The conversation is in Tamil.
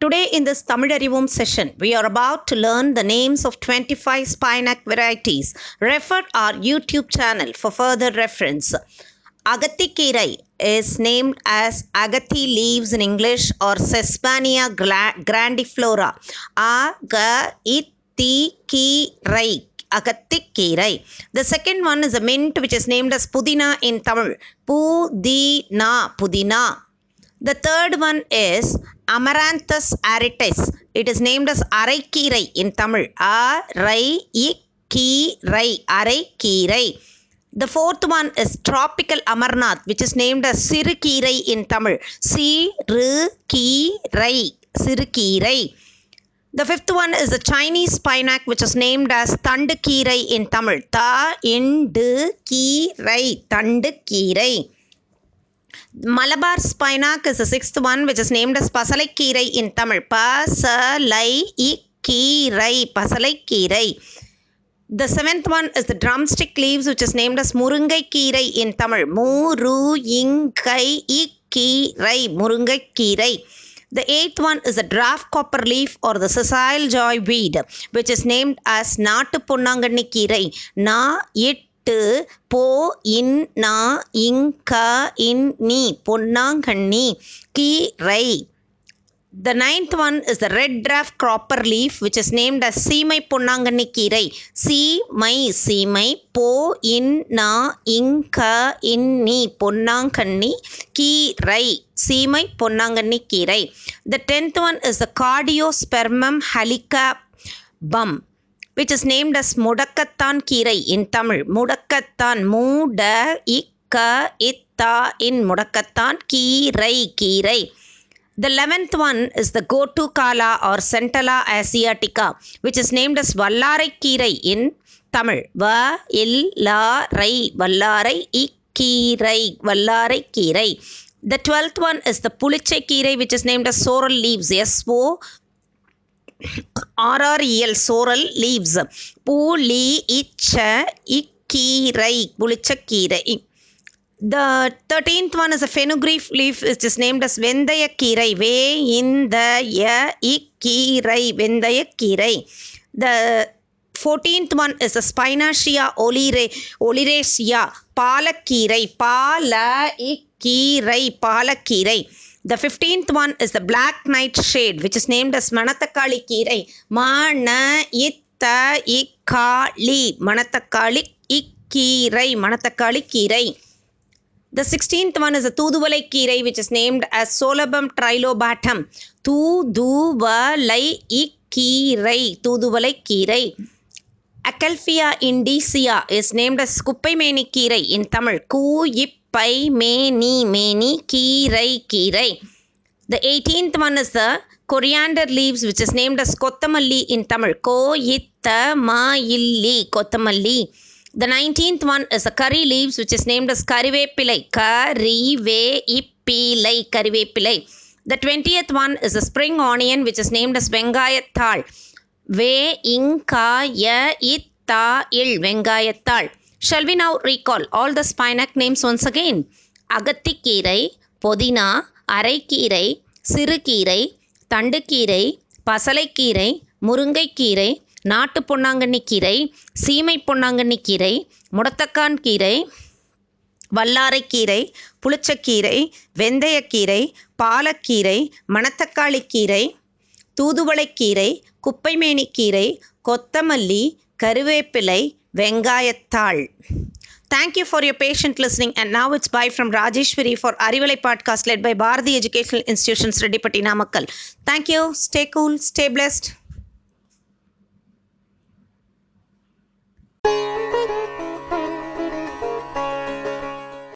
Today, in this Tamil Arivum session, we are about to learn the names of 25 spinac varieties. Refer our YouTube channel for further reference. Agathikirai is named as agathi leaves in English or Sesbania gra- grandiflora. Agathikirai. Agathikirai. The second one is a mint which is named as Pudina in Tamil. Pudina. Pudina. The third one is Amaranthus aritis. It is named as Araikirai in Tamil. Araikirai. Araikirai. The fourth one is Tropical Amarnath, which is named as Sirukirai in Tamil. Sirukirai. Sirukirai. The fifth one is the Chinese spinac, which is named as Tandukirai in Tamil. Malabar spinach is sixth one which is named as pasalaikeerai in Tamil ப ச லை இ கீரை pasalaikeerai the seventh one is the drumstick leaves which is named as murungaikeerai in Tamil மூ ரு இங்கை இ கீரை murungaikeerai The eighth one is a draft copper leaf or the sessile joy weed, which is named as Natu Ponnanganni Kirai. Na it போ இன் நா இங் க இன் நீ பொன்னாங்கண்ணி கீரை The ninth one is the red draft cropper leaf, which is named as Seemai Ponnanganni Kirai. Seemai, Seemai, Po, In, Na, Inka, Inni, Ponnanganni, Kirai. Seemai Ponnanganni Kirai. The tenth one is the Cardiospermum halicabum, which is named as Mudakattan Kirai in Tamil. Mudakattan, Muda, Ikka, Itta in Mudakattan, Kirai, Kirai. The eleventh one is the Gotu Kala or Centella asiatica, which is named as Vallarai Kirai in Tamil. Va il la rai Vallarai Ikkirai Vallarai Kirai. The twelfth one is the Pulichai Kirai, which is named as Sorrel Leaves. S O RREL sorrel leaves. Puli icha ikkirai புளிச்சக்கீரை The thirteenth one is a fenugreek leaf, which is named as வெந்தயக்கீரை வே இந்த ய இக்கீரை வெந்தயக்கீரை The fourteenth one is a spinacia olire oleracea பாலக்கீரை பால இக்கீரை பாலக்கீரை The fifteenth one is the black nightshade, which is named as Manatakali Kirai. Mana itta ikali. Manatakali ikkirai. Manatakali Kirai. The sixteenth one is a Tuduvalai Kirai, which is named as Solabum trilobatum. Tuduvalai ikkirai. Tuduvalai Kirai. Acalypha indica is named as Kuppaimeni Kirai in Tamil. Ku ippai meni meni kirai kirai. The 18th one is the coriander leaves, which is named as Kottamalli in Tamil. Ko itta ma illi Kottamalli. The 19th one is the curry leaves, which is named as Karivepilai. Karive ippilai Karivepilai. The 20th one is the spring onion, which is named as Vengayathal. வே இங்காய இத்தா இல் வெங்காயத்தாள் Shall we now recall all the spinach names once again? அகத்திக்கீரை புதினா அரைக்கீரை சிறுகீரை தண்டுக்கீரை பசலைக்கீரை முருங்கைக்கீரை நாட்டு பொன்னாங்கண்ணி கீரை சீமை பொன்னாங்கண்ணி கீரை முடத்தக்கான் கீரை வல்லாரைக்கீரை புளிச்சக்கீரை வெந்தயக்கீரை பாலக்கீரை மணத்தக்காளிக்கீரை தூதுவளைக்கீரை குப்பைமேனிக்கீரை கொத்தமல்லி கருவேப்பிலை வெங்காயத்தாள் Thank you for your patient listening. And now it's bye from Rajeshwari for Arivalai podcast led by Bharati Educational Institutions, Redipati Namakkal. Thank you. Stay cool. Stay blessed.